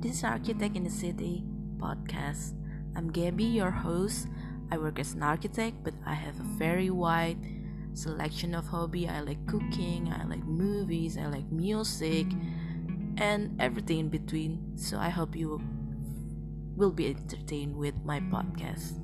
This is Architect in the City podcast. I'm Gabby, your host. I work as an architect, but I have a very wide selection of hobby. I like cooking, I like movies, I like music, and everything in between. So I hope you will be entertained with my podcast.